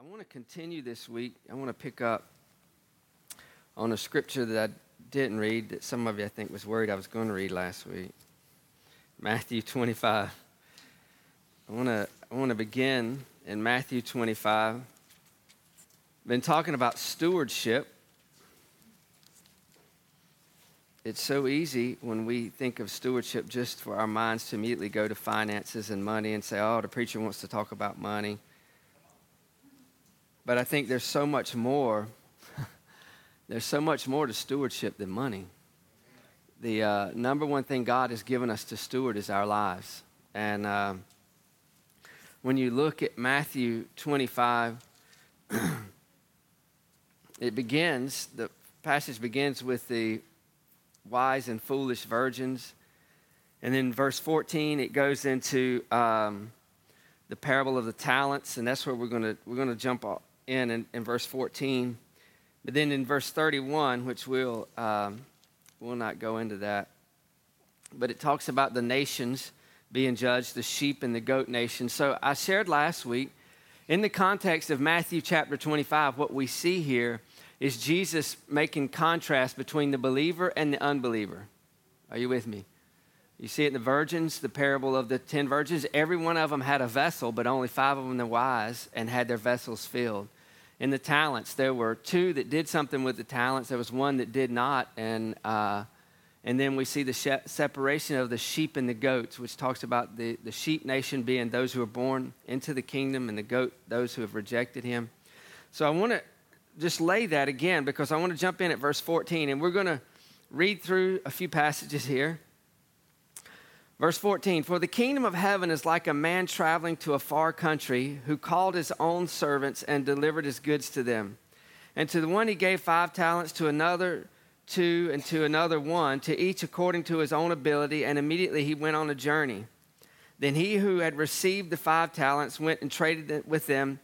I want to continue this week. I want to pick up on a scripture that I didn't read that some of you I think was worried I was going to read last week. Matthew 25. I want to I want to begin in Matthew 25. Been talking about stewardship. It's so easy when we think of stewardship just for our minds to immediately go to finances and money and say, "Oh, the preacher wants to talk about money." But I think there's so much more. there's so much more to stewardship than money. The uh, number one thing God has given us to steward is our lives. And uh, when you look at Matthew 25, it begins, the passage begins with the wise and foolish virgins. And then verse 14, it goes into um, the parable of the talents, and that's where we're going to we're going to jump in, in, in verse 14. But then in verse 31, which we'll, um, we'll not go into that, but it talks about the nations being judged, the sheep and the goat nation. So I shared last week, in the context of Matthew chapter 25, what we see here is Jesus making contrast between the believer and the unbeliever. Are you with me? You see it in the virgins, the parable of the ten virgins. Every one of them had a vessel, but only five of them were wise and had their vessels filled in the talents, there were two that did something with the talents. There was one that did not, and uh, and then we see the she- separation of the sheep and the goats, which talks about the, the sheep nation being those who are born into the kingdom, and the goat those who have rejected him. So I want to just lay that again because I want to jump in at verse 14, and we're going to read through a few passages here. Verse 14 For the kingdom of heaven is like a man traveling to a far country who called his own servants and delivered his goods to them. And to the one he gave five talents, to another two, and to another one, to each according to his own ability, and immediately he went on a journey. Then he who had received the five talents went and traded with them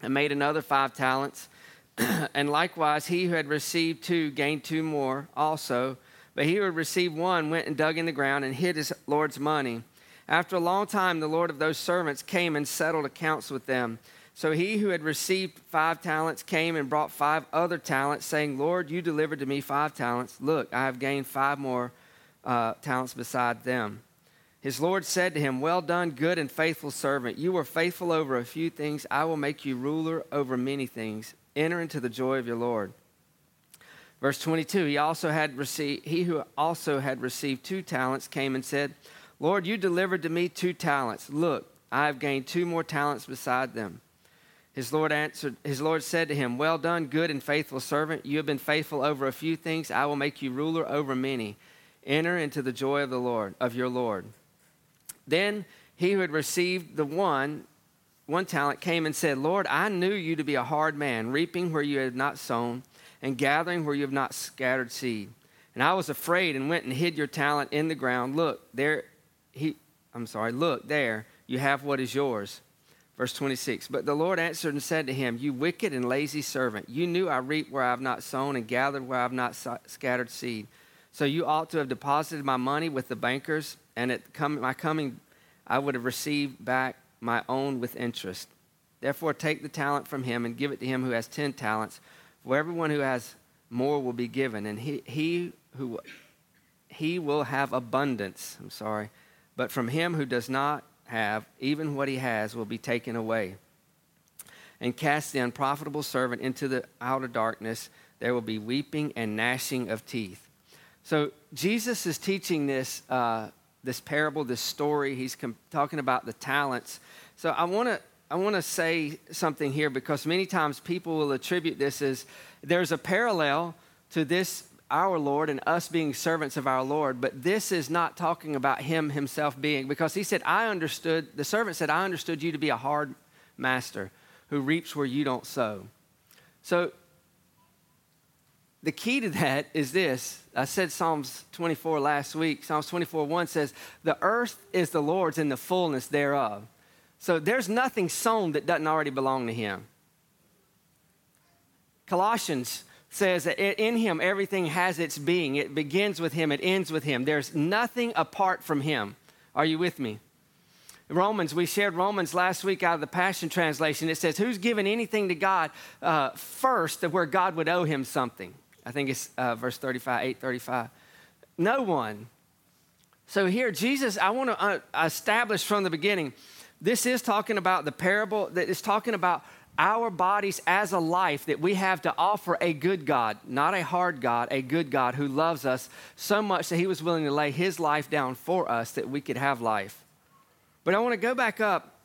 and made another five talents. and likewise, he who had received two gained two more also. But he who had received one went and dug in the ground and hid his Lord's money. After a long time, the Lord of those servants came and settled accounts with them. So he who had received five talents came and brought five other talents, saying, Lord, you delivered to me five talents. Look, I have gained five more uh, talents beside them. His Lord said to him, Well done, good and faithful servant. You were faithful over a few things. I will make you ruler over many things. Enter into the joy of your Lord. Verse 22, he also had received, he who also had received two talents came and said, Lord, you delivered to me two talents. Look, I have gained two more talents beside them. His Lord answered, his Lord said to him, Well done, good and faithful servant. You have been faithful over a few things. I will make you ruler over many. Enter into the joy of the Lord, of your Lord. Then he who had received the one, one talent came and said, Lord, I knew you to be a hard man, reaping where you had not sown and gathering where you have not scattered seed. And I was afraid and went and hid your talent in the ground. Look, there, he, I'm sorry, look, there, you have what is yours. Verse 26. But the Lord answered and said to him, You wicked and lazy servant, you knew I reap where I have not sown and gathered where I have not scattered seed. So you ought to have deposited my money with the bankers, and at my coming I would have received back my own with interest. Therefore, take the talent from him and give it to him who has ten talents. For everyone who has more will be given, and he, he who he will have abundance. I'm sorry. But from him who does not have, even what he has will be taken away. And cast the unprofitable servant into the outer darkness. There will be weeping and gnashing of teeth. So Jesus is teaching this, uh, this parable, this story. He's com- talking about the talents. So I want to I want to say something here because many times people will attribute this as there's a parallel to this, our Lord, and us being servants of our Lord, but this is not talking about him himself being, because he said, I understood, the servant said, I understood you to be a hard master who reaps where you don't sow. So the key to that is this. I said Psalms 24 last week. Psalms 24 1 says, The earth is the Lord's and the fullness thereof so there's nothing sown that doesn't already belong to him. Colossians says that in him everything has its being. It begins with him, it ends with him. There's nothing apart from him. Are you with me? Romans, we shared Romans last week out of the Passion Translation. It says, Who's given anything to God uh, first of where God would owe him something? I think it's uh, verse 35, 835. No one. So here, Jesus, I want to uh, establish from the beginning, this is talking about the parable that is talking about our bodies as a life that we have to offer a good God, not a hard God, a good God who loves us so much that he was willing to lay his life down for us that we could have life. But I want to go back up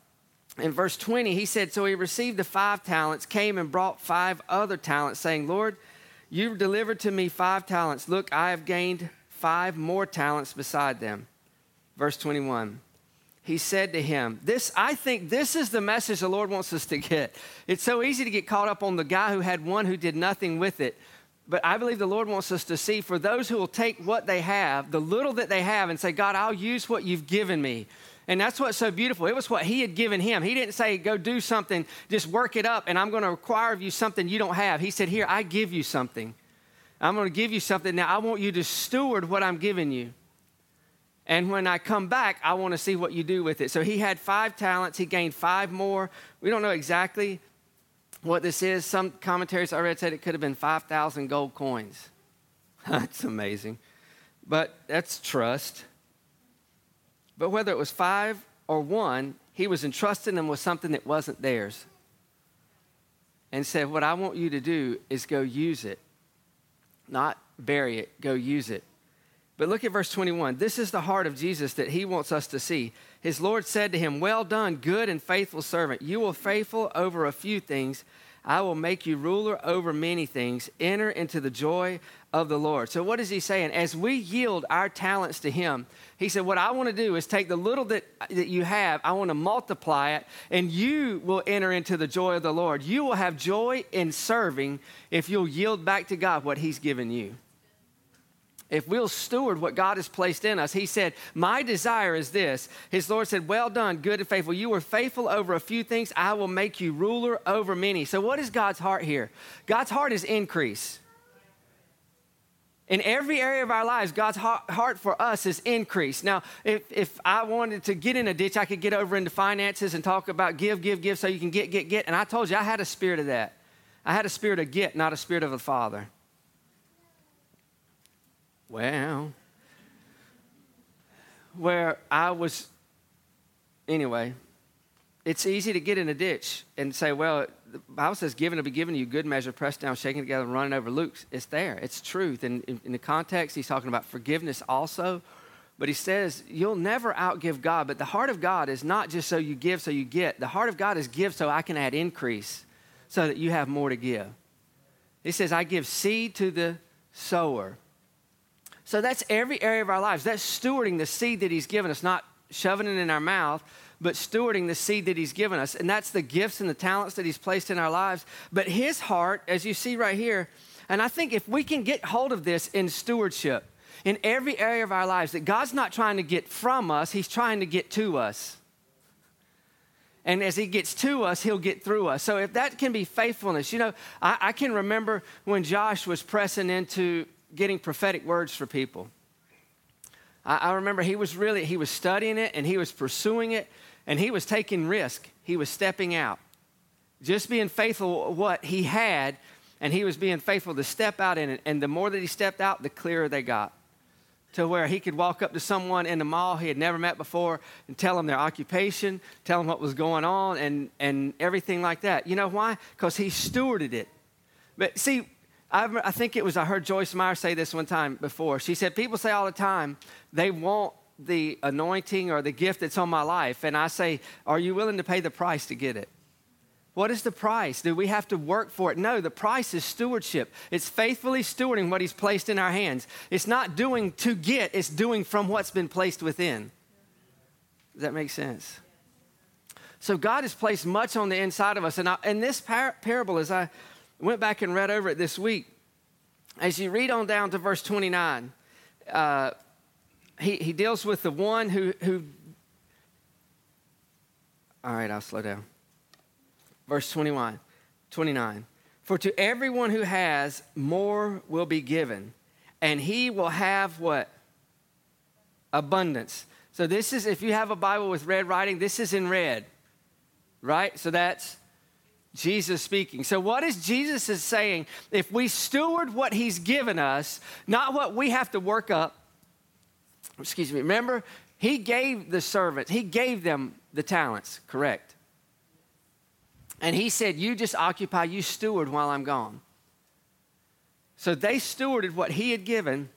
in verse 20. He said, So he received the five talents, came and brought five other talents, saying, Lord, you delivered to me five talents. Look, I have gained five more talents beside them. Verse 21 he said to him, This, I think this is the message the Lord wants us to get. It's so easy to get caught up on the guy who had one who did nothing with it. But I believe the Lord wants us to see for those who will take what they have, the little that they have, and say, God, I'll use what you've given me. And that's what's so beautiful. It was what he had given him. He didn't say, Go do something, just work it up, and I'm going to require of you something you don't have. He said, Here, I give you something. I'm going to give you something. Now, I want you to steward what I'm giving you. And when I come back, I want to see what you do with it. So he had five talents. He gained five more. We don't know exactly what this is. Some commentaries I read said it could have been 5,000 gold coins. that's amazing. But that's trust. But whether it was five or one, he was entrusting them with something that wasn't theirs. And said, What I want you to do is go use it, not bury it, go use it. But look at verse 21. This is the heart of Jesus that he wants us to see. His Lord said to him, Well done, good and faithful servant. You will faithful over a few things. I will make you ruler over many things. Enter into the joy of the Lord. So, what is he saying? As we yield our talents to him, he said, What I want to do is take the little that, that you have, I want to multiply it, and you will enter into the joy of the Lord. You will have joy in serving if you'll yield back to God what he's given you if we'll steward what God has placed in us, He said, My desire is this. His Lord said, Well done, good and faithful. You were faithful over a few things. I will make you ruler over many. So, what is God's heart here? God's heart is increase. In every area of our lives, God's heart for us is increase. Now, if, if I wanted to get in a ditch, I could get over into finances and talk about give, give, give so you can get, get, get. And I told you, I had a spirit of that. I had a spirit of get, not a spirit of a father. Well, where I was, anyway, it's easy to get in a ditch and say, well, the Bible says, given to be given to you, good measure, pressed down, shaken together, and running over. Luke, it's there. It's truth. And in, in the context, he's talking about forgiveness also. But he says, you'll never outgive God. But the heart of God is not just so you give, so you get. The heart of God is give so I can add increase, so that you have more to give. He says, I give seed to the sower. So that's every area of our lives. That's stewarding the seed that He's given us, not shoving it in our mouth, but stewarding the seed that He's given us. And that's the gifts and the talents that He's placed in our lives. But His heart, as you see right here, and I think if we can get hold of this in stewardship, in every area of our lives, that God's not trying to get from us, He's trying to get to us. And as he gets to us, he'll get through us. So if that can be faithfulness, you know, I, I, can remember when Josh was pressing into getting prophetic words for people. I, I remember he was really, he was studying it and he was pursuing it and he was taking risk. He was stepping out. Just being faithful what he had, and he was being faithful to step out in it. And the more that he stepped out, the clearer they got. To where he could walk up to someone in the mall he had never met before and tell them their occupation, tell them what was going on, and, and everything like that. You know why? Because he stewarded it. But see, I, I think it was, I heard Joyce Meyer say this one time before. She said, People say all the time they want the anointing or the gift that's on my life. And I say, Are you willing to pay the price to get it? What is the price? Do we have to work for it? No, the price is stewardship. It's faithfully stewarding what He's placed in our hands. It's not doing to get, it's doing from what's been placed within. Does that make sense? So God has placed much on the inside of us. And, I, and this par- parable, as I went back and read over it this week. As you read on down to verse 29, uh, he, he deals with the one who, who. All right, I'll slow down. Verse 21, 29. For to everyone who has, more will be given, and he will have what? Abundance. So this is, if you have a Bible with red writing, this is in red, right? So that's Jesus speaking. So what is Jesus is saying? If we steward what he's given us, not what we have to work up, excuse me, remember, he gave the servants, he gave them the talents, correct? And he said, You just occupy, you steward while I'm gone. So they stewarded what he had given.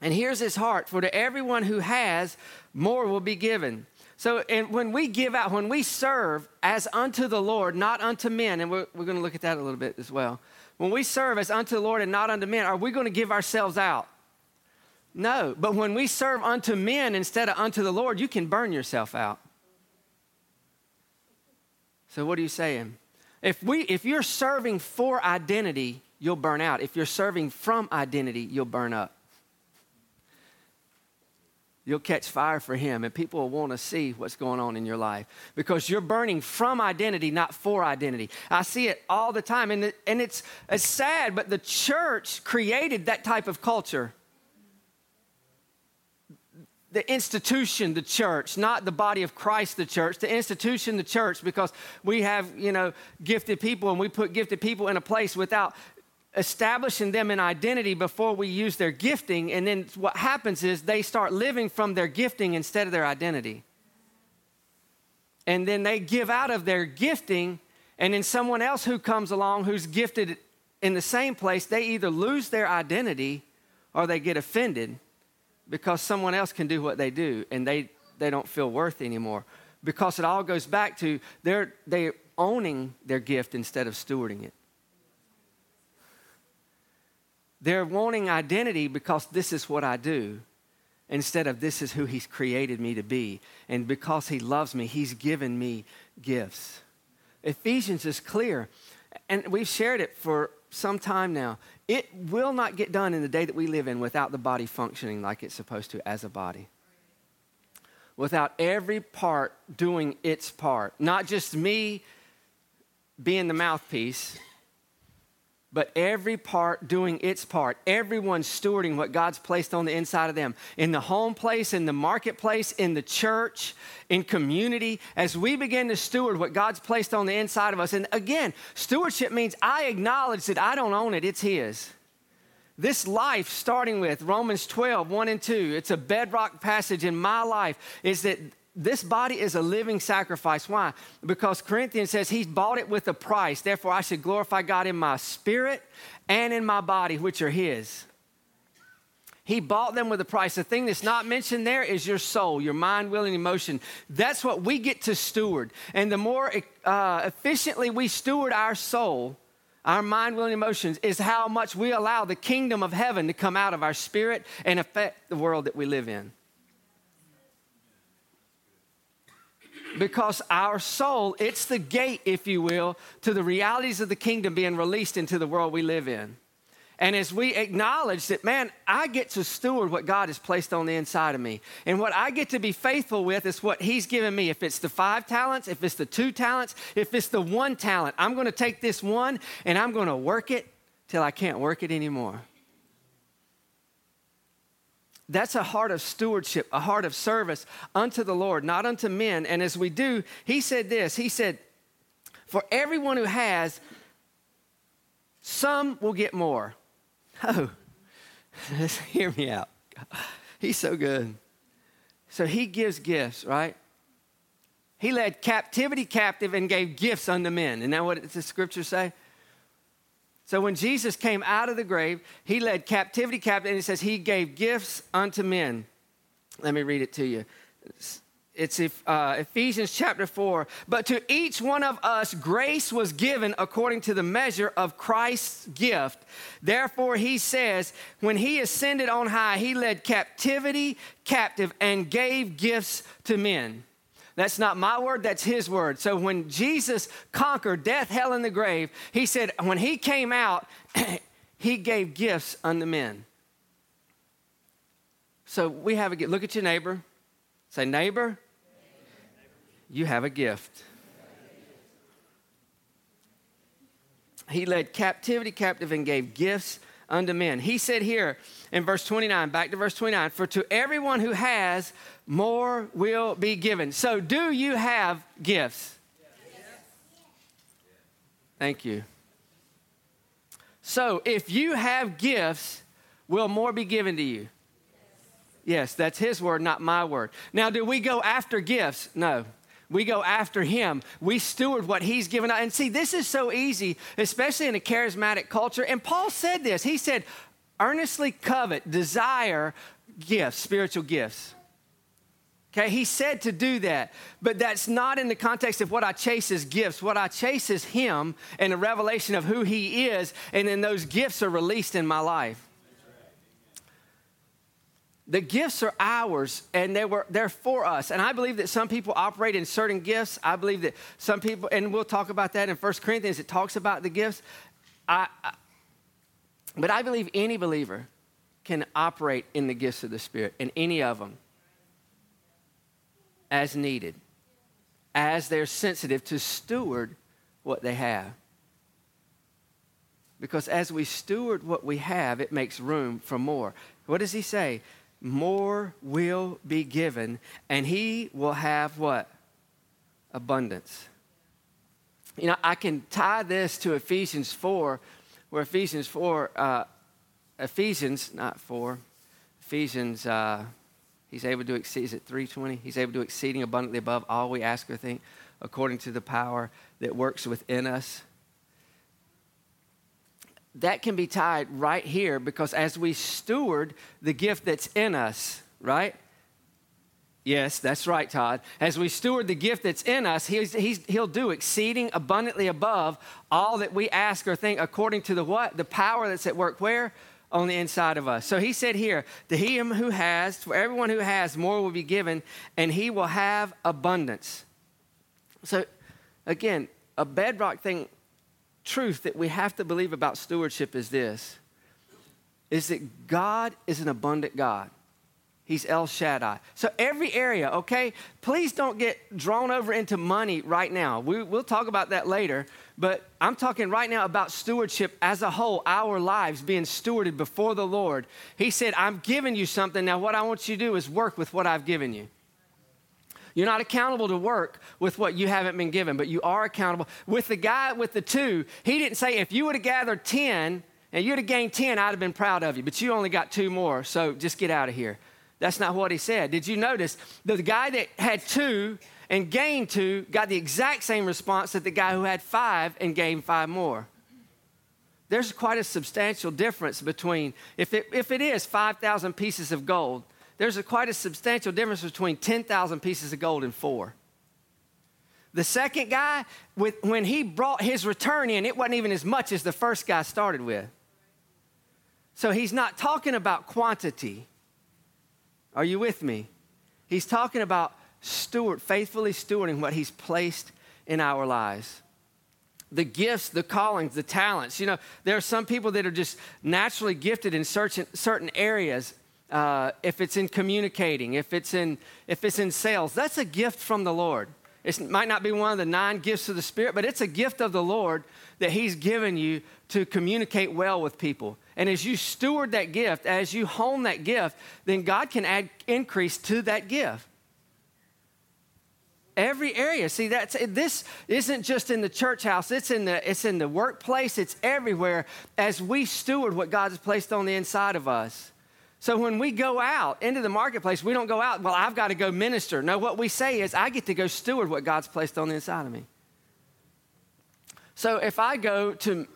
And here's his heart for to everyone who has, more will be given. So, and when we give out, when we serve as unto the Lord, not unto men, and we're, we're going to look at that a little bit as well. When we serve as unto the Lord and not unto men, are we going to give ourselves out? No. But when we serve unto men instead of unto the Lord, you can burn yourself out. So, what are you saying? If, we, if you're serving for identity, you'll burn out. If you're serving from identity, you'll burn up you'll catch fire for him and people will want to see what's going on in your life because you're burning from identity not for identity. I see it all the time and, it, and it's, it's sad but the church created that type of culture. The institution the church not the body of christ the church. The institution the church because we have you know gifted people and we put gifted people in a place without establishing them in identity before we use their gifting. And then what happens is they start living from their gifting instead of their identity. And then they give out of their gifting, and then someone else who comes along who's gifted in the same place, they either lose their identity or they get offended because someone else can do what they do and they, they don't feel worth anymore. Because it all goes back to they're, they're owning their gift instead of stewarding it. They're wanting identity because this is what I do instead of this is who He's created me to be. And because He loves me, He's given me gifts. Ephesians is clear, and we've shared it for some time now. It will not get done in the day that we live in without the body functioning like it's supposed to as a body. Without every part doing its part. Not just me being the mouthpiece, but every part doing its part. Everyone stewarding what God's placed on the inside of them. In the home place, in the marketplace, in the church, in community, as we begin to steward what God's placed on the inside of us. And again, stewardship means I acknowledge that I don't own it, it's His. This life, starting with Romans 12, 1 and 2, it's a bedrock passage in my life, is that this body is a living sacrifice. Why? Because Corinthians says he's bought it with a price. Therefore, I should glorify God in my spirit and in my body, which are his. He bought them with a price. The thing that's not mentioned there is your soul, your mind, will, and emotion. That's what we get to steward. And the more uh, efficiently we steward our soul, our mind, will, and emotions, is how much we allow the kingdom of heaven to come out of our spirit and affect the world that we live in. Because our soul, it's the gate, if you will, to the realities of the kingdom being released into the world we live in. And as we acknowledge that, man, I get to steward what God has placed on the inside of me. And what I get to be faithful with is what He's given me. If it's the five talents, if it's the two talents, if it's the one talent, I'm going to take this one and I'm going to work it till I can't work it anymore. That's a heart of stewardship, a heart of service unto the Lord, not unto men. And as we do, he said this He said, For everyone who has, some will get more. Oh, hear me out. He's so good. So he gives gifts, right? He led captivity captive and gave gifts unto men. Isn't that what the scriptures say? So when Jesus came out of the grave, he led captivity captive, and he says he gave gifts unto men. Let me read it to you. It's uh, Ephesians chapter 4. But to each one of us, grace was given according to the measure of Christ's gift. Therefore, he says, when he ascended on high, he led captivity captive and gave gifts to men. That's not my word, that's his word. So when Jesus conquered death, hell, and the grave, he said, when he came out, he gave gifts unto men. So we have a gift. Look at your neighbor. Say, neighbor, you have a gift. He led captivity captive and gave gifts unto men. He said here in verse 29, back to verse 29, for to everyone who has, more will be given. So, do you have gifts? Yes. Thank you. So, if you have gifts, will more be given to you? Yes, that's his word, not my word. Now, do we go after gifts? No. We go after him. We steward what he's given us. And see, this is so easy, especially in a charismatic culture. And Paul said this. He said, earnestly covet, desire gifts, spiritual gifts. Okay, he said to do that, but that's not in the context of what I chase is gifts. What I chase is him and a revelation of who he is, and then those gifts are released in my life. The gifts are ours and they were they're for us. And I believe that some people operate in certain gifts. I believe that some people, and we'll talk about that in 1 Corinthians, it talks about the gifts. I, I, but I believe any believer can operate in the gifts of the Spirit, in any of them, as needed, as they're sensitive to steward what they have. Because as we steward what we have, it makes room for more. What does he say? more will be given, and he will have what? Abundance. You know, I can tie this to Ephesians 4, where Ephesians 4, uh, Ephesians, not 4, Ephesians, uh, he's able to exceed, is it 320? He's able to exceeding abundantly above all we ask or think, according to the power that works within us that can be tied right here because as we steward the gift that's in us, right? Yes, that's right, Todd. As we steward the gift that's in us, he's, he's, he'll do exceeding abundantly above all that we ask or think according to the what? The power that's at work where? On the inside of us. So he said here, to him who has, for everyone who has, more will be given, and he will have abundance. So again, a bedrock thing truth that we have to believe about stewardship is this is that God is an abundant God. He's El Shaddai. So, every area, okay, please don't get drawn over into money right now. We, will talk about that later, but I'm talking right now about stewardship as a whole, our lives being stewarded before the Lord. He said, I'm giving you something. Now, what I want you to do is work with what I've given you. You're not accountable to work with what you haven't been given, but you are accountable. With the guy with the two, he didn't say, if you would have gathered 10 and you'd have gained 10, I'd have been proud of you, but you only got two more, so just get out of here. That's not what he said. Did you notice the guy that had two and gained two got the exact same response that the guy who had five and gained five more? There's quite a substantial difference between, if it, if it is 5,000 pieces of gold, there's a, quite a substantial difference between 10,000 pieces of gold and four. The second guy, with, when he brought his return in, it wasn't even as much as the first guy started with. So he's not talking about quantity. Are you with me? He's talking about steward, faithfully stewarding what he's placed in our lives. The gifts, the callings, the talents. You know, there are some people that are just naturally gifted in certain, certain areas uh, if it's in communicating, if it's in, if it's in sales, that's a gift from the Lord. It might not be one of the nine gifts of the Spirit, but it's a gift of the Lord that He's given you to communicate well with people. And as you steward that gift, as you hone that gift, then God can add increase to that gift. Every area. See, that's this isn't just in the church house, it's in the it's in the workplace, it's everywhere as we steward what God has placed on the inside of us. So when we go out into the marketplace, we don't go out, well, I've got to go minister. No, what we say is, I get to go steward what God's placed on the inside of me. So if I go to,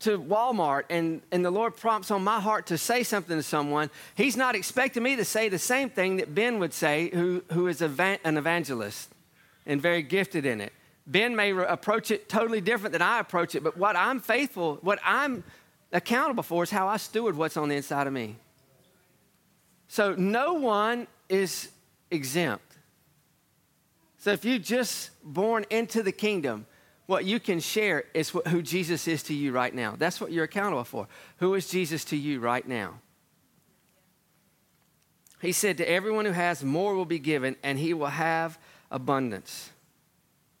to Walmart and, and the Lord prompts on my heart to say something to someone, He's not expecting me to say the same thing that Ben would say, who, who is an evangelist and very gifted in it. Ben may re- approach it totally different than I approach it, but what I'm faithful, what I'm accountable for is how I steward what's on the inside of me. So no one is exempt. So if you just born into the kingdom, what you can share is who Jesus is to you right now. That's what you're accountable for. Who is Jesus to you right now? He said, To everyone who has, more will be given, and he will have abundance.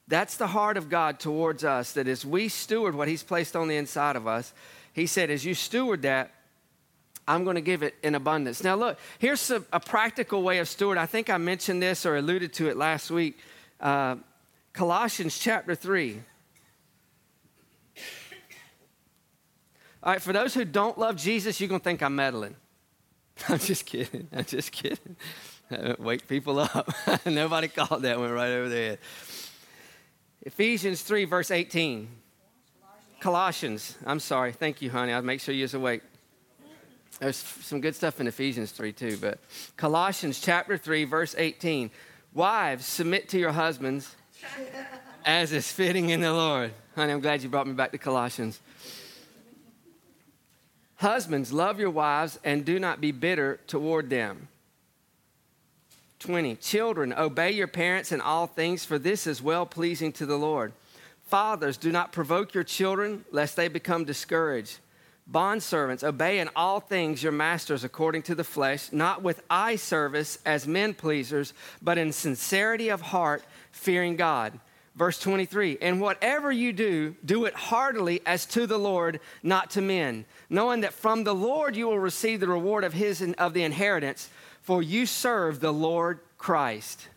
That's the heart of God towards us, that as we steward what he's placed on the inside of us, he said, As you steward that, I'm going to give it in abundance. Now, look, here's a, a, practical way of steward. I think I mentioned this or alluded to it last week. Uh, Colossians chapter 3. All right, for those who don't love Jesus, you're going to think I'm meddling. I'm just kidding. I'm just kidding. Wake people up. Nobody called that one right over there. Ephesians 3, verse 18. Colossians. I'm sorry. Thank you, honey. I'll make sure you're awake. There's some good stuff in Ephesians 3 too, but Colossians chapter 3, verse 18. Wives, submit to your husbands as is fitting in the Lord. Honey, I'm glad you brought me back to Colossians. Husbands, love your wives and do not be bitter toward them. 20. Children, obey your parents in all things, for this is well pleasing to the Lord. Fathers, do not provoke your children, lest they become discouraged. Bondservants, obey in all things your masters according to the flesh, not with eye service as men pleasers, but in sincerity of heart, fearing God. Verse 23 And whatever you do, do it heartily as to the Lord, not to men, knowing that from the Lord you will receive the reward of, his, of the inheritance, for you serve the Lord Christ.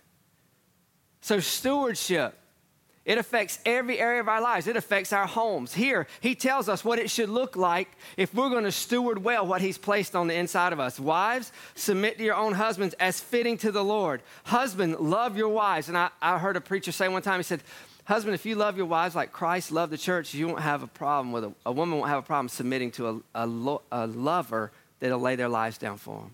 So, stewardship it affects every area of our lives. It affects our homes. Here, he tells us what it should look like if we're going to steward well what he's placed on the inside of us. Wives, submit to your own husbands as fitting to the Lord. Husband, love your wives. And I, I heard a preacher say one time, he said, Husband, if you love your wives like Christ loved the church, you won't have a problem with a, a woman won't have a problem submitting to a, a, lo, a lover that'll lay their lives down for them.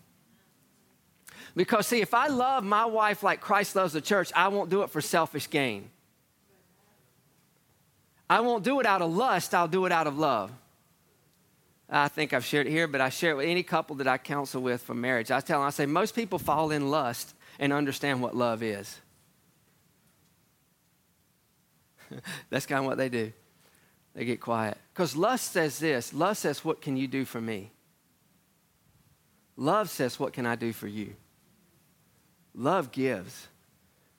Because, see, if I love my wife like Christ loves the church, I won't do it for selfish gain. I won't do it out of lust, I'll do it out of love. I think I've shared it here, but I share it with any couple that I counsel with for marriage. I tell them, I say, most people fall in lust and understand what love is. That's kind of what they do. They get quiet. Because lust says this lust says, What can you do for me? Love says, What can I do for you? Love gives.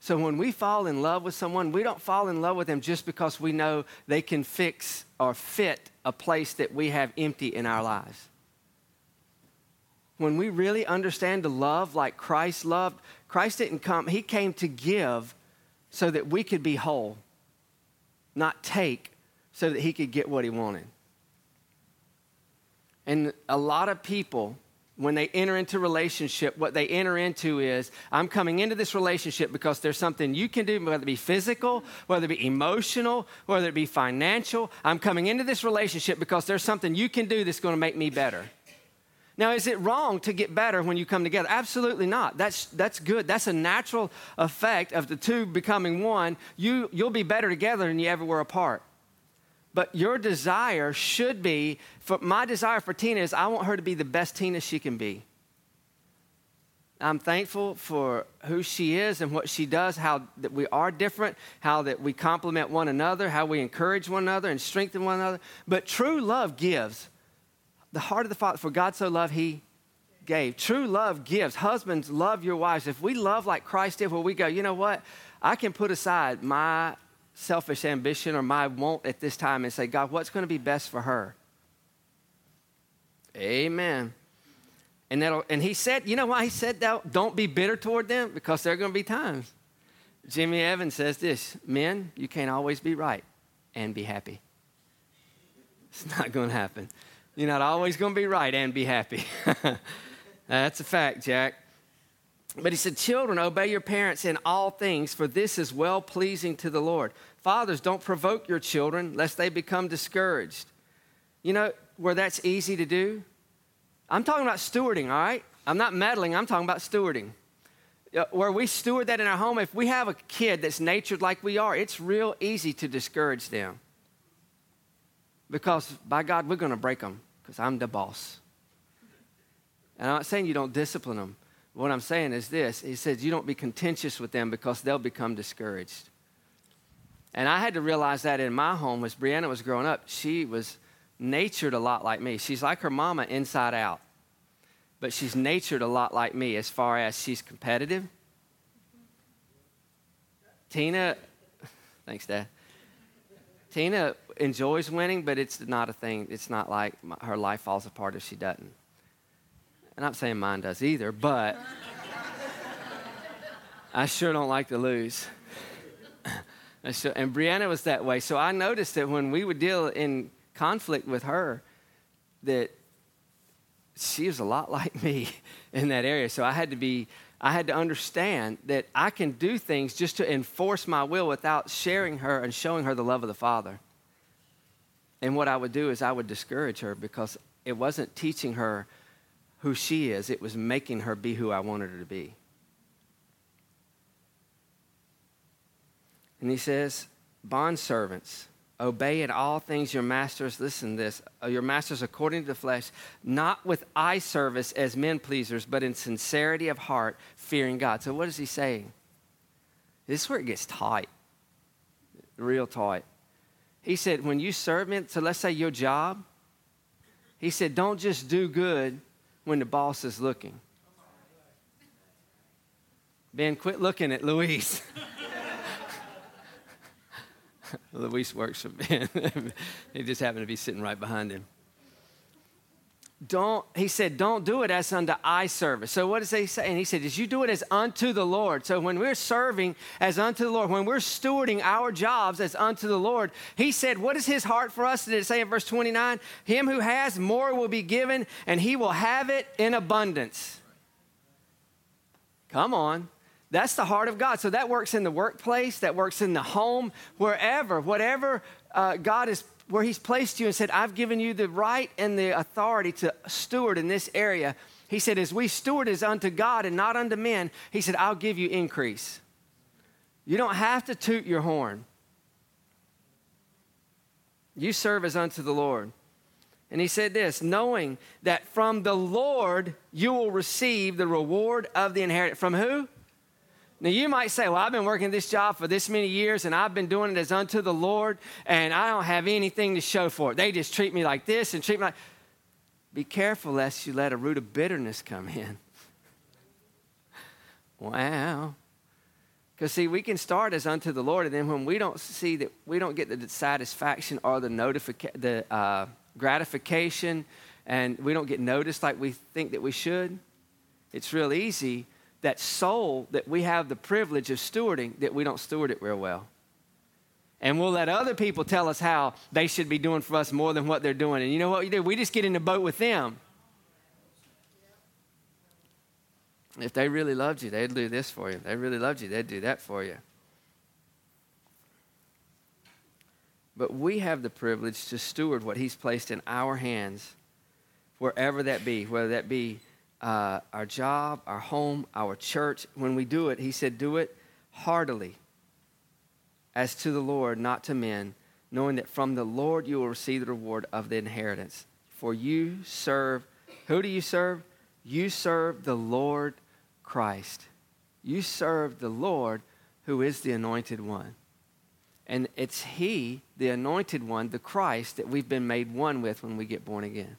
So when we fall in love with someone, we don't fall in love with them just because we know they can fix or fit a place that we have empty in our lives. When we really understand to love like Christ loved, Christ didn't come, He came to give so that we could be whole, not take so that He could get what He wanted. And a lot of people when they enter into relationship, what they enter into is I'm coming into this relationship because there's something you can do, whether it be physical, whether it be emotional, whether it be financial. I'm coming into this relationship because there's something you can do that's going to make me better. Now, is it wrong to get better when you come together? Absolutely not. That's, that's good. That's a natural effect of the two becoming one. You, you'll be better together than you ever were apart. But your desire should be, for my desire for Tina is I want her to be the best Tina she can be. I'm thankful for who she is and what she does, how that we are different, how that we complement one another, how we encourage one another and strengthen one another. But true love gives. The heart of the Father, for God so loved, He gave. True love gives. Husbands, love your wives. If we love like Christ did, where we go, you know what? I can put aside my selfish ambition or my want at this time and say, God, what's going to be best for her? Amen. And, that'll, and he said, you know why he said that? Don't be bitter toward them? Because there are going to be times. Jimmy Evans says this Men, you can't always be right and be happy. It's not going to happen. You're not always going to be right and be happy. That's a fact, Jack. But he said, Children, obey your parents in all things, for this is well pleasing to the Lord. Fathers, don't provoke your children, lest they become discouraged. You know where that's easy to do? I'm talking about stewarding, all right? I'm not meddling, I'm talking about stewarding. Uh, where we steward that in our home, if we have a kid that's natured like we are, it's real easy to discourage them. Because by God, we're going to break them, because I'm the boss. And I'm not saying you don't discipline them. What I'm saying is this He says, You don't be contentious with them because they'll become discouraged. And I had to realize that in my home as Brianna was growing up, she was natured a lot like me. She's like her mama inside out, but she's natured a lot like me as far as she's competitive. Tina, thanks, Dad. Tina enjoys winning, but it's not a thing. It's not like my, her life falls apart if she doesn't. And I'm not saying mine does either, but I sure don't like to lose. and, so, and Brianna was that way. So I noticed that when we would deal in conflict with her, that she was a lot like me in that area. So I had to be, I had to understand that I can do things just to enforce my will without sharing her and showing her the love of the Father. And what I would do is I would discourage her because it wasn't teaching her who she is, it was making her be who I wanted her to be. And he says, Bond servants, obey in all things your masters. Listen this uh, your masters according to the flesh, not with eye service as men pleasers, but in sincerity of heart, fearing God. So, what is he saying? This is where it gets tight, real tight. He said, when you serve me, so let's say your job, he said, don't just do good when the boss is looking. Ben, quit looking at Luis. Luis works for Ben. he just happened to be sitting right behind him. Don't, he said, don't do it as unto eye service. So what does he say? And he said, as you do it as unto the Lord. So when we're serving as unto the Lord, when we're stewarding our jobs as unto the Lord, he said, what is his heart for us? Did it say in verse 29? Him who has more will be given, and he will have it in abundance. Come on. That's the heart of God. So that works in the workplace, that works in the home, wherever, whatever uh, God is, where He's placed you and said, I've given you the right and the authority to steward in this area. He said, as we steward is unto God and not unto men, He said, I'll give you increase. You don't have to toot your horn. You serve as unto the Lord. And he said this knowing that from the Lord you will receive the reward of the inheritance. From who? Now, you might say, Well, I've been working this job for this many years and I've been doing it as unto the Lord, and I don't have anything to show for it. They just treat me like this and treat me like. Be careful lest you let a root of bitterness come in. wow. Because, see, we can start as unto the Lord, and then when we don't see that we don't get the satisfaction or the, notifica- the uh, gratification, and we don't get noticed like we think that we should, it's real easy that soul that we have the privilege of stewarding, that we don't steward it real well. And we'll let other people tell us how they should be doing for us more than what they're doing. And you know what we do? We just get in the boat with them. If they really loved you, they'd do this for you. If they really loved you, they'd do that for you. But we have the privilege to steward what He's placed in our hands, wherever that be, whether that be uh, our job, our home, our church. When we do it, he said, do it heartily as to the Lord, not to men, knowing that from the Lord you will receive the reward of the inheritance. For you serve, who do you serve? You serve the Lord Christ. You serve the Lord who is the anointed one. And it's He, the anointed one, the Christ, that we've been made one with when we get born again.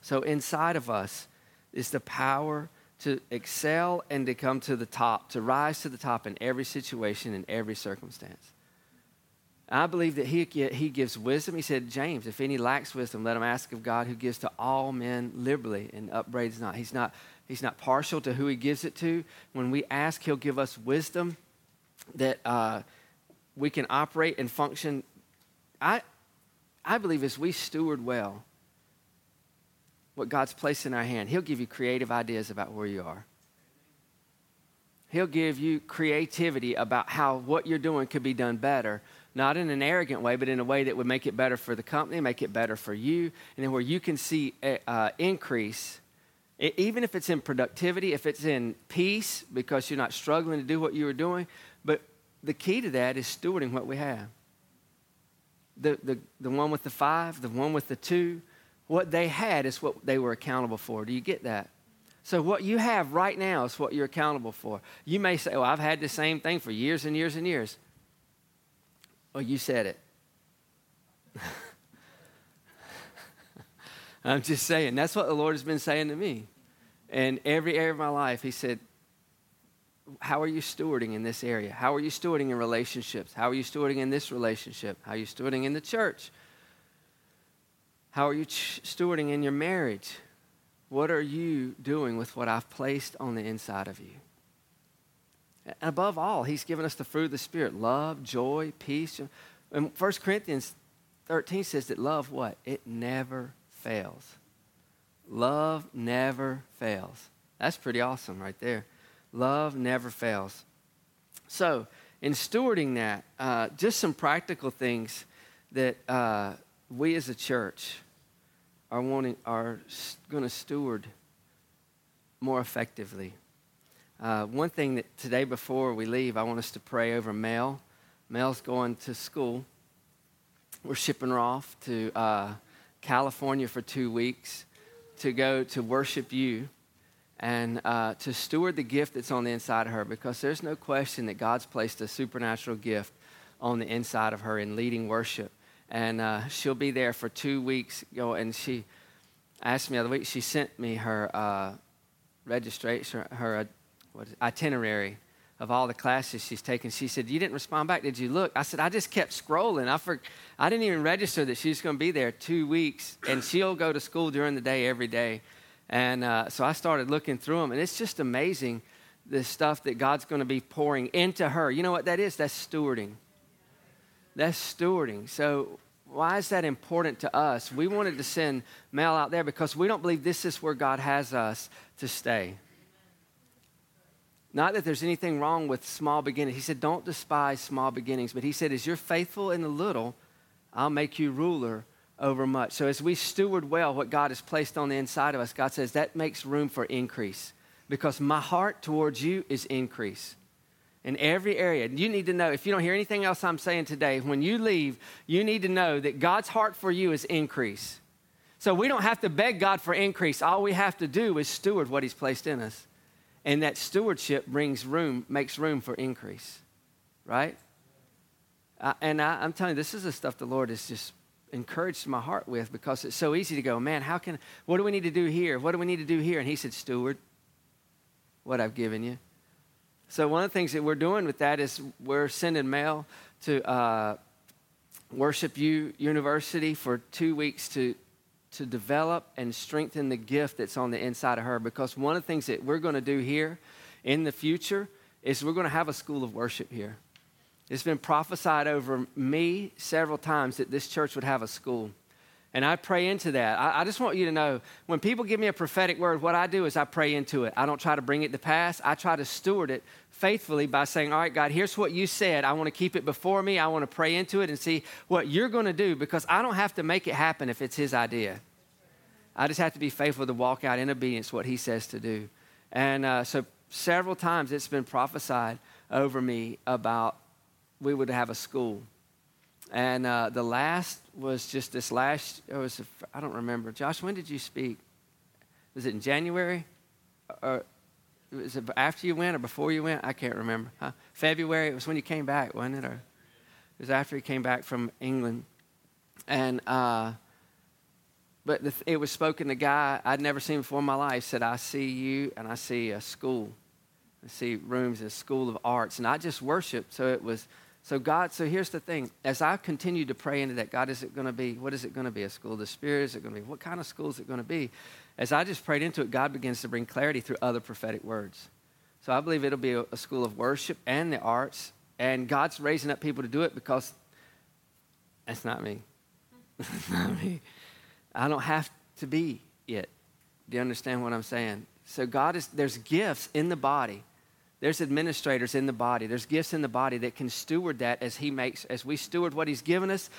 So inside of us, is the power to excel and to come to the top, to rise to the top in every situation, in every circumstance. I believe that he, he gives wisdom. He said, James, if any lacks wisdom, let him ask of God who gives to all men liberally and upbraids not. He's not, he's not partial to who he gives it to. When we ask, he'll give us wisdom that uh, we can operate and function. I, I believe as we steward well, what God's placed in our hand. He'll give you creative ideas about where you are. He'll give you creativity about how what you're doing could be done better, not in an arrogant way, but in a way that would make it better for the company, make it better for you, and then where you can see uh, increase, even if it's in productivity, if it's in peace, because you're not struggling to do what you were doing. But the key to that is stewarding what we have. The, the, the one with the five, the one with the two, what they had is what they were accountable for. Do you get that? So, what you have right now is what you're accountable for. You may say, Oh, I've had the same thing for years and years and years. Well, you said it. I'm just saying, that's what the Lord has been saying to me. And every area of my life, He said, How are you stewarding in this area? How are you stewarding in relationships? How are you stewarding in this relationship? How are you stewarding in the church? How are you stewarding in your marriage? What are you doing with what I've placed on the inside of you? And above all, He's given us the fruit of the Spirit love, joy, peace. And 1 Corinthians 13 says that love, what? It never fails. Love never fails. That's pretty awesome right there. Love never fails. So, in stewarding that, uh, just some practical things that uh, we as a church are wanting are going to steward more effectively. Uh, one thing that today before we leave, I want us to pray over Mel. Mel's going to school. We're shipping her off to uh, California for two weeks to go to Worship U and uh, to steward the gift that's on the inside of her because there's no question that God's placed a supernatural gift on the inside of her in leading worship. And uh, she'll be there for two weeks. Go and she asked me the other week. She sent me her uh, registration, her uh, itinerary of all the classes she's taken. She said, "You didn't respond back. Did you look?" I said, "I just kept scrolling. I for, I didn't even register that she's going to be there two weeks, and she'll go to school during the day every day." And uh, so I started looking through them, and it's just amazing the stuff that God's going to be pouring into her. You know what that is? That's stewarding. That's stewarding. So, why is that important to us? We wanted to send Mel out there because we don't believe this is where God has us to stay. Not that there's anything wrong with small beginnings. He said, Don't despise small beginnings. But he said, As you're faithful in the little, I'll make you ruler over much. So as we steward well what God has placed on the inside of us, God says that makes room for increase because my heart towards you is increase. In every area, you need to know if you don't hear anything else I'm saying today, when you leave, you need to know that God's heart for you is increase. So we don't have to beg God for increase. All we have to do is steward what He's placed in us. And that stewardship brings room, makes room for increase, right? Uh, and I, I'm telling you, this is the stuff the Lord is just encouraged my heart with because it's so easy to go, man, how can, what do we need to do here? What do we need to do here? And he said, steward what I've given you. So one of the things that we're doing with that is we're sending Mel to uh, Worship U University for two weeks to, to develop and strengthen the gift that's on the inside of her. Because one of the things that we're going to do here in the future is we're going to have a school of worship here. It's been prophesied over me several times that this church would have a school. And I pray into that. I, I, just want you to know when people give me a prophetic word, what I do is I pray into it. I don't try to bring it to pass. I try to steward it faithfully by saying, All right, God, here's what you said. I want to keep it before me. I want to pray into it and see what you're going to do because I don't have to make it happen if it's His idea. I just have to be faithful to walk out in obedience what He says to do. And uh, so several times it's been prophesied over me about we would have a school. And uh, the last was just this last, it was, I don't remember. Josh, when did you speak? Was it in January? Or was it after you went or before you went? I can't remember. Huh? February, it was when you came back, wasn't it? Or it was after he came back from England. And, uh, but the, it was spoken to a guy I'd never seen before in my life said, I see you and I see a school. I see rooms, a school of arts, not just worship. So it was so, God, so here's the thing. As I continue to pray into that, God, is it going to be, what is it going to be? A school of the Spirit? Is it going to be, what kind of school is it going to be? As I just prayed into it, God begins to bring clarity through other prophetic words. So, I believe it'll be a, a school of worship and the arts. And God's raising up people to do it because that's not me. that's not me. I don't have to be it. Do you understand what I'm saying? So, God is, there's gifts in the body there's administrators in the body. There's gifts in the body that can steward that as he makes, as we steward what he's given us,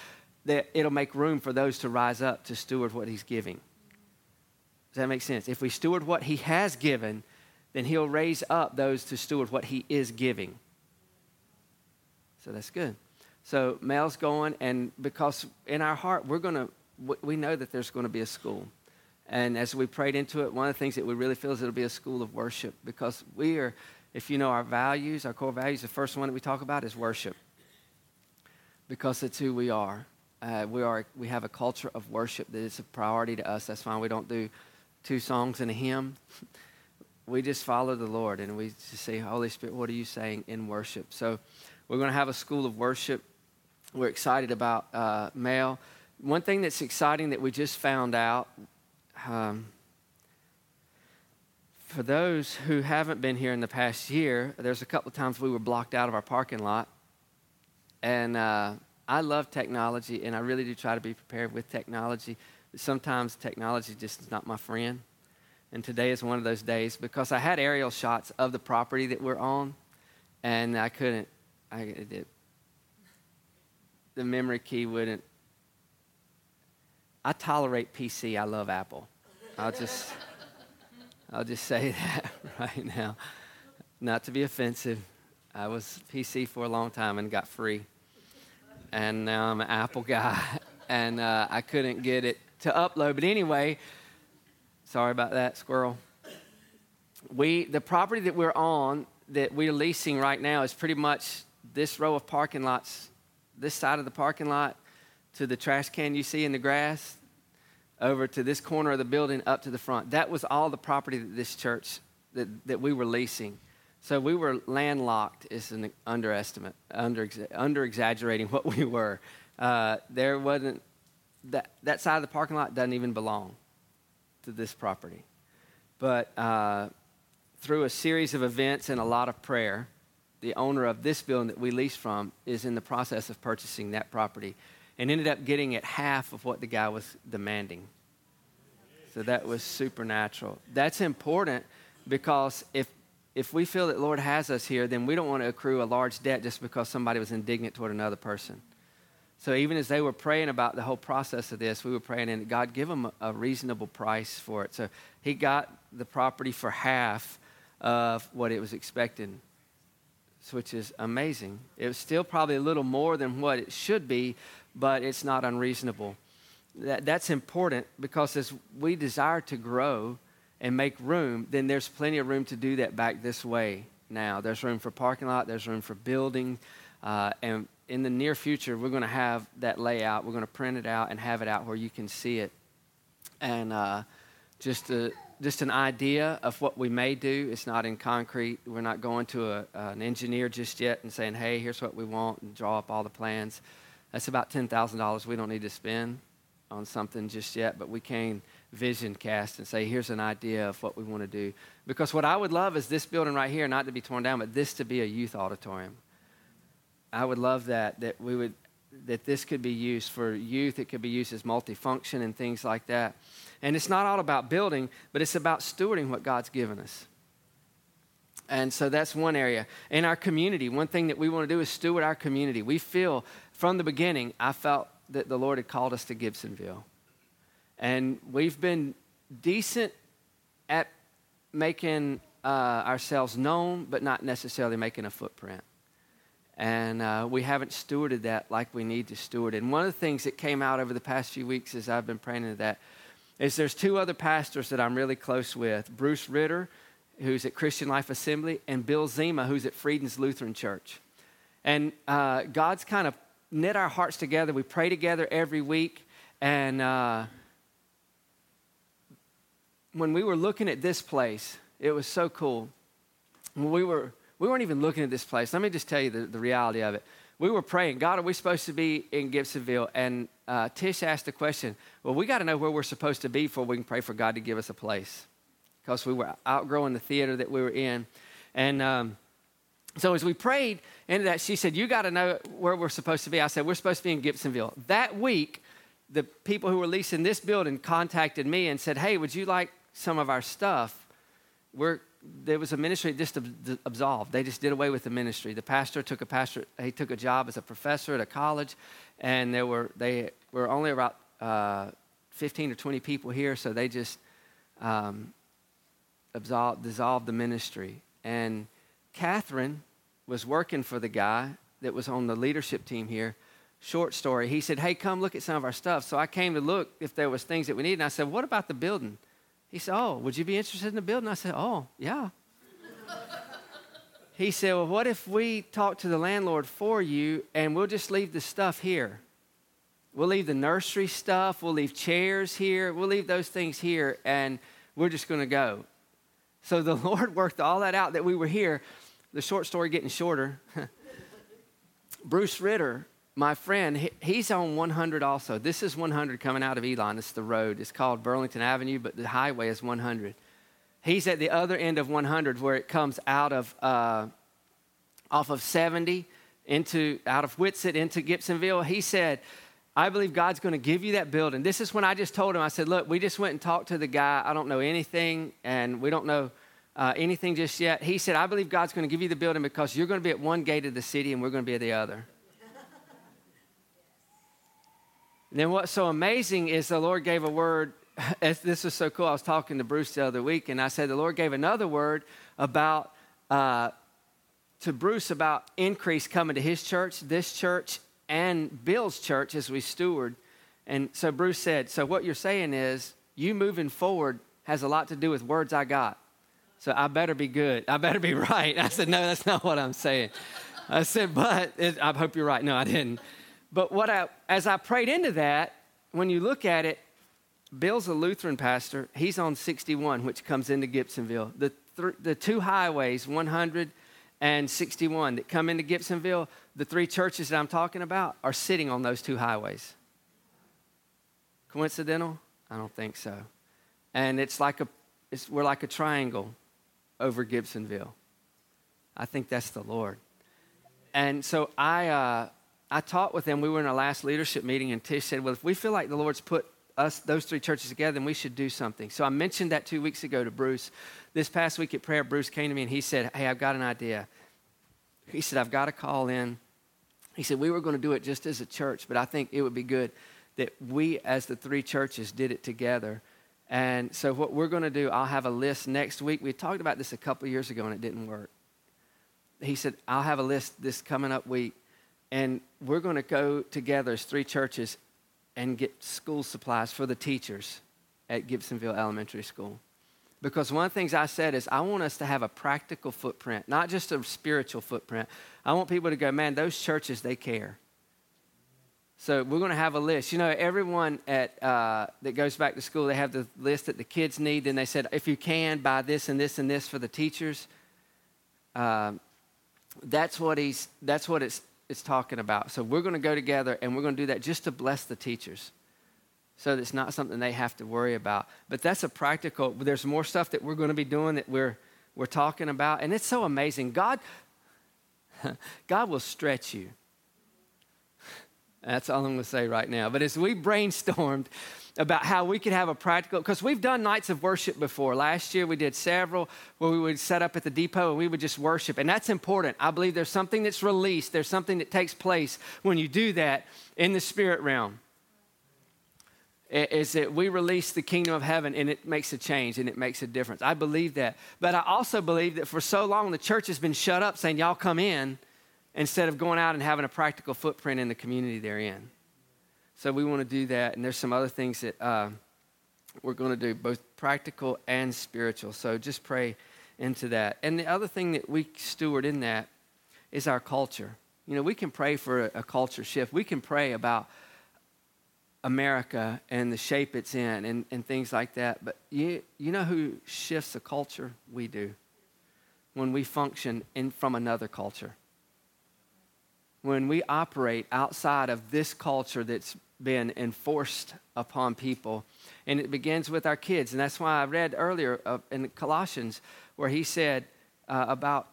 that it'll make room for those to rise up to steward what he's giving. Does that make sense? If we steward what he has given, then he'll raise up those to steward what he is giving. So that's good. So Mel's going, and because in our heart, we're going to, we know that there's going to be a school. And as we prayed into it, one of the things that we really feel is it'll be a school of worship because we are if you know our values, our core values, the first one that we talk about is worship because it's who we are. Uh, we, are we have a culture of worship that is a priority to us. That's fine. We don't do two songs and a hymn. we just follow the Lord and we just say, Holy Spirit, what are you saying in worship? So we're going to have a school of worship. We're excited about uh. One thing that's exciting that we just found out um, for those who haven't been here in the past year, there's a couple of times we were blocked out of our parking lot. And uh, I love technology, and I really do try to be prepared with technology. Sometimes technology just is not my friend. And today is one of those days because I had aerial shots of the property that we're on, and I couldn't, I, it, the memory key wouldn't. I tolerate PC, I love Apple. I'll just. I'll just say that right now. Not to be offensive. I was PC for a long time and got free. And now I'm an Apple guy. And uh, I couldn't get it to upload. But anyway, sorry about that, squirrel. We, the property that we're on, that we're leasing right now, is pretty much this row of parking lots, this side of the parking lot to the trash can you see in the grass over to this corner of the building up to the front. That was all the property that this church that, that we were leasing. So we were landlocked is an underestimate, under, under exaggerating what we were. Uh, there wasn't, that, that side of the parking lot doesn't even belong to this property. But uh, through a series of events and a lot of prayer, the owner of this building that we leased from is in the process of purchasing that property and ended up getting it half of what the guy was demanding. So that was supernatural. That's important because if if we feel that Lord has us here, then we don't want to accrue a large debt just because somebody was indignant toward another person. So even as they were praying about the whole process of this, we were praying, and God give them a reasonable price for it. So he got the property for half of what it was expecting, which is amazing. It was still probably a little more than what it should be, but it's not unreasonable. That, that's important because as we desire to grow and make room, then there's plenty of room to do that back this way now. There's room for parking lot, there's room for building, uh, and in the near future, we're going to have that layout. We're going to print it out and have it out where you can see it. And uh, just a, just an idea of what we may do. It's not in concrete. We're not going to a, an engineer just yet and saying, hey, here's what we want, and draw up all the plans. That's about $10,000 we don't need to spend on something just yet, but we can vision cast and say, here's an idea of what we want to do. Because what I would love is this building right here not to be torn down, but this to be a youth auditorium. I would love that, that we would, that this could be used for youth. It could be used as multifunction and things like that. And it's not all about building, but it's about stewarding what God's given us. And so that's one area. In our community, one thing that we want to do is steward our community. We feel from the beginning, I felt that the Lord had called us to Gibsonville. And we've been decent at making uh, ourselves known, but not necessarily making a footprint. And uh, we haven't stewarded that like we need to steward. And one of the things that came out over the past few weeks as I've been praying into that is there's two other pastors that I'm really close with Bruce Ritter, who's at Christian Life Assembly, and Bill Zima, who's at Friedens Lutheran Church. And uh, God's kind of knit our hearts together. We pray together every week. And uh, when we were looking at this place, it was so cool. We, were, we weren't even looking at this place. Let me just tell you the, the reality of it. We were praying, God, are we supposed to be in Gibsonville? And uh, Tish asked the question, well, we got to know where we're supposed to be before we can pray for God to give us a place. Because we were outgrowing the theater that we were in. And um, so as we prayed into that, she said, You got to know where we're supposed to be. I said, We're supposed to be in Gibsonville. That week, the people who were leasing this building contacted me and said, Hey, would you like some of our stuff? We're, there was a ministry just absolved. They just did away with the ministry. The pastor took a pastor, he took a job as a professor at a college, and there were, they were only about uh, 15 or 20 people here, so they just um, absolved, dissolved the ministry. And Catherine was working for the guy that was on the leadership team here. Short story. He said, Hey, come look at some of our stuff. So I came to look if there was things that we needed. And I said, What about the building? He said, Oh, would you be interested in the building? I said, Oh, yeah. he said, Well, what if we talk to the landlord for you and we'll just leave the stuff here? We'll leave the nursery stuff, we'll leave chairs here, we'll leave those things here, and we're just going to go. So the Lord worked all that out that we were here. The short story getting shorter. Bruce Ritter, my friend, he's on 100 also. This is 100 coming out of Elon. It's the road. It's called Burlington Avenue, but the highway is 100. He's at the other end of 100 where it comes out of, uh, off of 70 into, out of Whitsett into Gibsonville. He said, I believe God's going to give you that building. This is when I just told him, I said, Look, we just went and talked to the guy. I don't know anything, and we don't know uh, anything just yet. He said, I believe God's going to give you the building because you're going to be at one gate of the city and we're going to be at the other. and then what's so amazing is the Lord gave a word. This was so cool. I was talking to Bruce the other week, and I said, The Lord gave another word about. Uh, to Bruce about increase coming to his church, this church, and Bill's church as we steward. And so Bruce said, So what you're saying is, you moving forward has a lot to do with words I got. So I better be good. I better be right. I said, No, that's not what I'm saying. I said, But it, I hope you're right. No, I didn't. But what I, as I prayed into that, when you look at it, Bill's a Lutheran pastor. He's on 61, which comes into Gibsonville. The, th- the two highways, 100 and 61 that come into Gibsonville, the three churches that I'm talking about are sitting on those two highways. Coincidental? I don't think so. And it's like a, it's, we're like a triangle over Gibsonville. I think that's the Lord. And so I, uh, I taught with them. We were in our last leadership meeting, and Tish said, Well, if we feel like the Lord's put us, those three churches together, then we should do something. So I mentioned that two weeks ago to Bruce. This past week at prayer, Bruce came to me and he said, Hey, I've got an idea. He said, I've got to call in. He said, We were going to do it just as a church, but I think it would be good that we, as the three churches, did it together. And so, what we're going to do, I'll have a list next week. We talked about this a couple years ago and it didn't work. He said, I'll have a list this coming up week, and we're going to go together as three churches and get school supplies for the teachers at Gibsonville Elementary School. Because one of the things I said is, I want us to have a practical footprint, not just a spiritual footprint. I want people to go, man, those churches, they care. So we're going to have a list. You know, everyone at uh, that goes back to school, they have the list that the kids need. Then they said, if you can, buy this and this and this for the teachers. Um, that's what he's. That's what it's it's talking about. So we're going to go together and we're going to do that just to bless the teachers so it's not something they have to worry about. But that's a practical, there's more stuff that we're going to be doing that we're, we're talking about. And it's so amazing. God, God will stretch you. That's all I'm going to say right now. But as we brainstormed about how we could have a practical, because we've done nights of worship before. Last year we did several where we would set up at the depot and we would just worship. And that's important. I believe there's something that's released, there's something that takes place when you do that in the spirit realm is that we release the kingdom of heaven and it makes a change and it makes a difference. I believe that. But I also believe that for so long the church has been shut up saying, Y'all come in, instead of going out and having a practical footprint in the community they're in. So we want to do that. And there's some other things that uh, we're going to do, both practical and spiritual. So just pray into that. And the other thing that we steward in that is our culture. You know, we can pray for a, a culture shift, we can pray about America and the shape it's in and, and things like that. But you, you know who shifts a culture? We do. When we function in, from another culture. When we operate outside of this culture that's been enforced upon people. And it begins with our kids. And that's why I read earlier uh, in Colossians where he said uh, about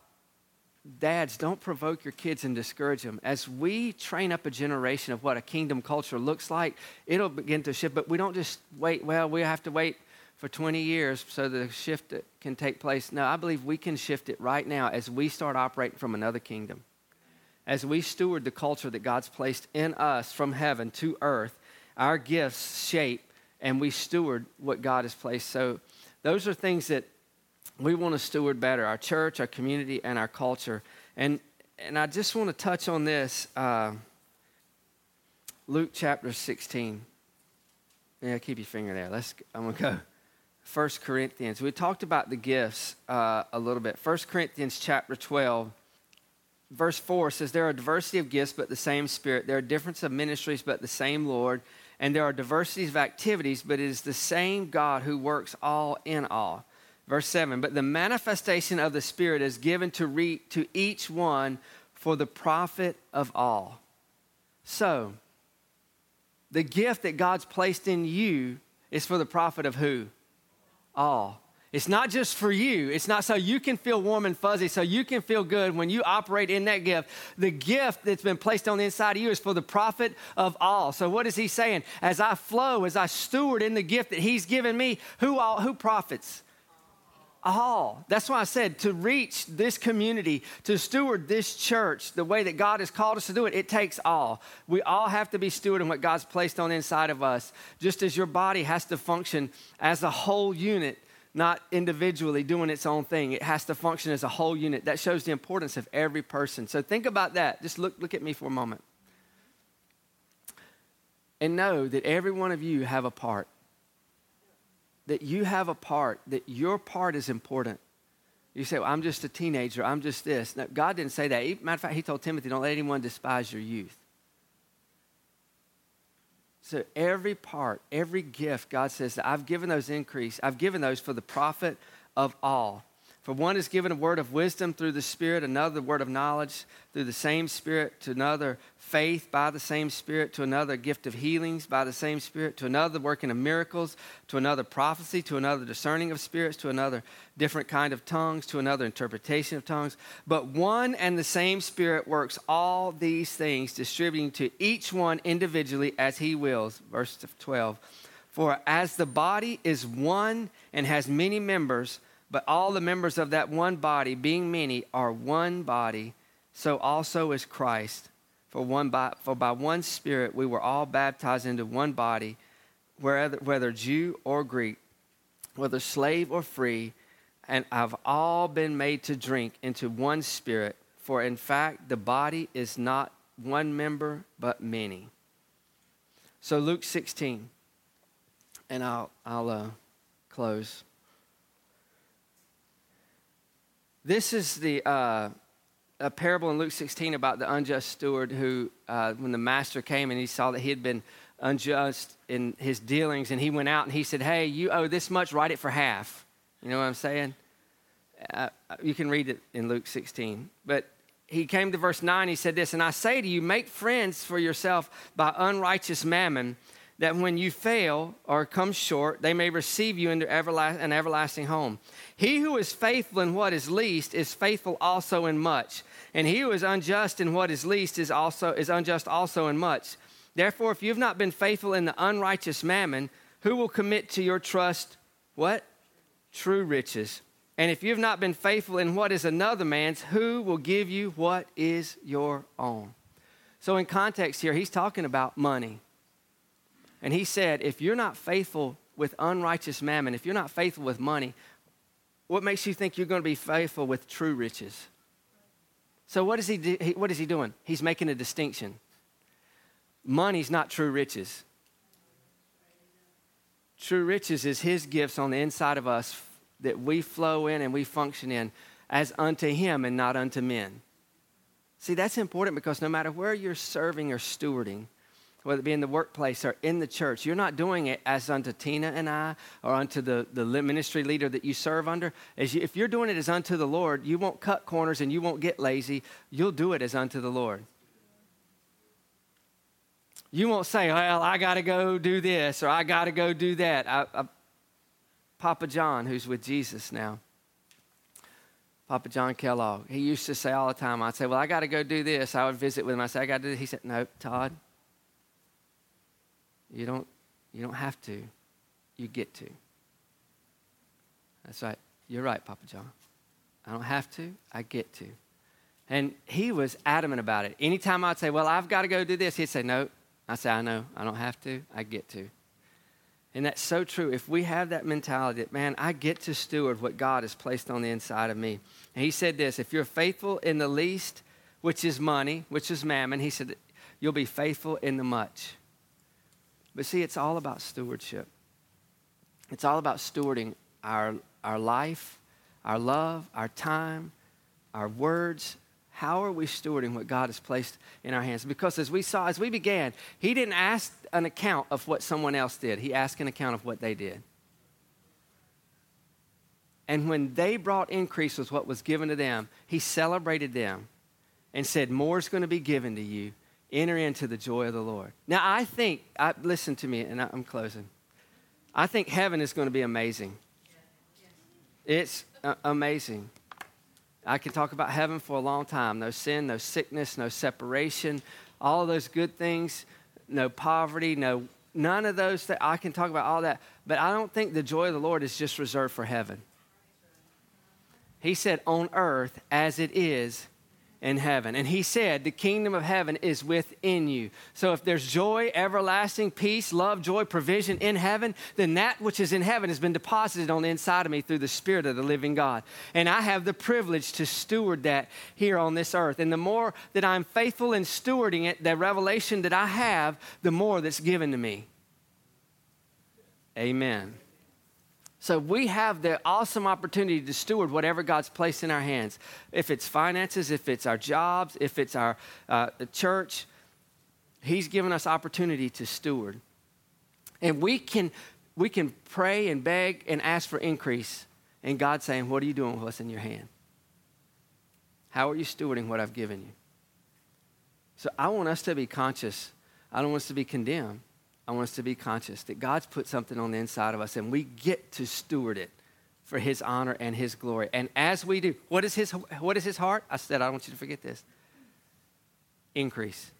dads, don't provoke your kids and discourage them. As we train up a generation of what a kingdom culture looks like, it'll begin to shift. But we don't just wait, well, we have to wait for 20 years so the shift can take place. No, I believe we can shift it right now as we start operating from another kingdom. As we steward the culture that God's placed in us from heaven to earth, our gifts shape and we steward what God has placed. So, those are things that we want to steward better our church, our community, and our culture. And, and I just want to touch on this uh, Luke chapter 16. Yeah, keep your finger there. Let's, I'm going to go. 1 Corinthians. We talked about the gifts uh, a little bit. 1 Corinthians chapter 12, verse 4 says, There are diversity of gifts, but the same Spirit. There are difference of ministries, but the same Lord. And there are diversities of activities, but it is the same God who works all in all. Verse 7 But the manifestation of the Spirit is given to, re- to each one for the profit of all. So, the gift that God's placed in you is for the profit of who? All. It's not just for you. It's not so you can feel warm and fuzzy, so you can feel good when you operate in that gift. The gift that's been placed on the inside of you is for the profit of all. So what is he saying? As I flow, as I steward in the gift that he's given me, who all who profits? all. That's why I said to reach this community, to steward this church the way that God has called us to do it, it takes all. We all have to be stewarding what God's placed on the inside of us, just as your body has to function as a whole unit not individually doing its own thing. It has to function as a whole unit. That shows the importance of every person. So think about that. Just look, look at me for a moment. And know that every one of you have a part. That you have a part, that your part is important. You say, well, I'm just a teenager, I'm just this. No, God didn't say that. Matter of fact, He told Timothy, don't let anyone despise your youth. So every part, every gift, God says I've given those increase. I've given those for the profit of all. For one is given a word of wisdom through the Spirit, another word of knowledge through the same Spirit, to another faith by the same Spirit, to another gift of healings by the same Spirit, to another working of miracles, to another prophecy, to another discerning of spirits, to another different kind of tongues, to another interpretation of tongues. But one and the same Spirit works all these things, distributing to each one individually as he wills. Verse 12. For as the body is one and has many members, but all the members of that one body, being many, are one body, so also is Christ. For, one by, for by one Spirit we were all baptized into one body, whether, whether Jew or Greek, whether slave or free, and have all been made to drink into one Spirit. For in fact, the body is not one member, but many. So, Luke 16, and I'll, I'll uh, close. This is the uh, a parable in Luke 16 about the unjust steward who, uh, when the master came and he saw that he had been unjust in his dealings, and he went out and he said, Hey, you owe this much, write it for half. You know what I'm saying? Uh, you can read it in Luke 16. But he came to verse 9, he said this, And I say to you, make friends for yourself by unrighteous mammon that when you fail or come short, they may receive you into an everlasting home. He who is faithful in what is least is faithful also in much, and he who is unjust in what is least is also is unjust also in much. Therefore, if you have not been faithful in the unrighteous mammon, who will commit to your trust what? True riches. And if you have not been faithful in what is another man's, who will give you what is your own? So, in context here, he's talking about money. And he said, if you're not faithful with unrighteous mammon, if you're not faithful with money, what makes you think you're going to be faithful with true riches? So what is he, do, what is he doing? He's making a distinction. Money's not true riches. True riches is his gifts on the inside of us that we flow in and we function in as unto him and not unto men. See, that's important because no matter where you're serving or stewarding, whether it be in the workplace or in the church, you're not doing it as unto Tina and I or unto the, the ministry leader that you serve under. As you, if you're doing it as unto the Lord, you won't cut corners and you won't get lazy. You'll do it as unto the Lord. You won't say, well, I got to go do this or I got to go do that. I, I, Papa John, who's with Jesus now, Papa John Kellogg, he used to say all the time, I'd say, well, I got to go do this. I would visit with him. I say, I got to do this. He said, no, Todd, you don't, you don't have to. You get to. That's right. You're right, Papa John. I don't have to. I get to. And he was adamant about it. Anytime I'd say, Well, I've got to go do this, he'd say, No. I say, I know. I don't have to. I get to. And that's so true. If we have that mentality that, man, I get to steward what God has placed on the inside of me. And he said this if you're faithful in the least, which is money, which is mammon, he said, you'll be faithful in the much. But see, it's all about stewardship. It's all about stewarding our, our life, our love, our time, our words. How are we stewarding what God has placed in our hands? Because as we saw, as we began, He didn't ask an account of what someone else did, He asked an account of what they did. And when they brought increase with what was given to them, He celebrated them and said, More is going to be given to you enter into the joy of the Lord. Now, I think, I, listen to me, and I, I'm closing. I think heaven is going to be amazing. It's uh, amazing. I can talk about heaven for a long time. No sin, no sickness, no separation, all of those good things, no poverty, no none of those that I can talk about all that. But I don't think the joy of the Lord is just reserved for heaven. He said, on earth as it is in heaven. And he said, The kingdom of heaven is within you. So if there's joy, everlasting peace, love, joy, provision in heaven, then that which is in heaven has been deposited on the inside of me through the Spirit of the living God. And I have the privilege to steward that here on this earth. And the more that I'm faithful in stewarding it, the revelation that I have, the more that's given to me. Amen. So we have the awesome opportunity to steward whatever God's placed in our hands. If it's finances, if it's our jobs, if it's our uh, church, He's given us opportunity to steward. And we can, we can pray and beg and ask for increase. And God's saying, What are you doing with what's in your hand? How are you stewarding what I've given you? So I want us to be conscious. I don't want us to be condemned. I want us to be conscious that God's put something on the inside of us and we get to steward it for his honor and his glory. And as we do, what is his, what is his heart? I said, I don't want you to forget this increase.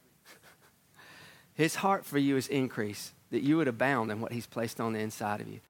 his heart for you is increase, that you would abound in what he's placed on the inside of you.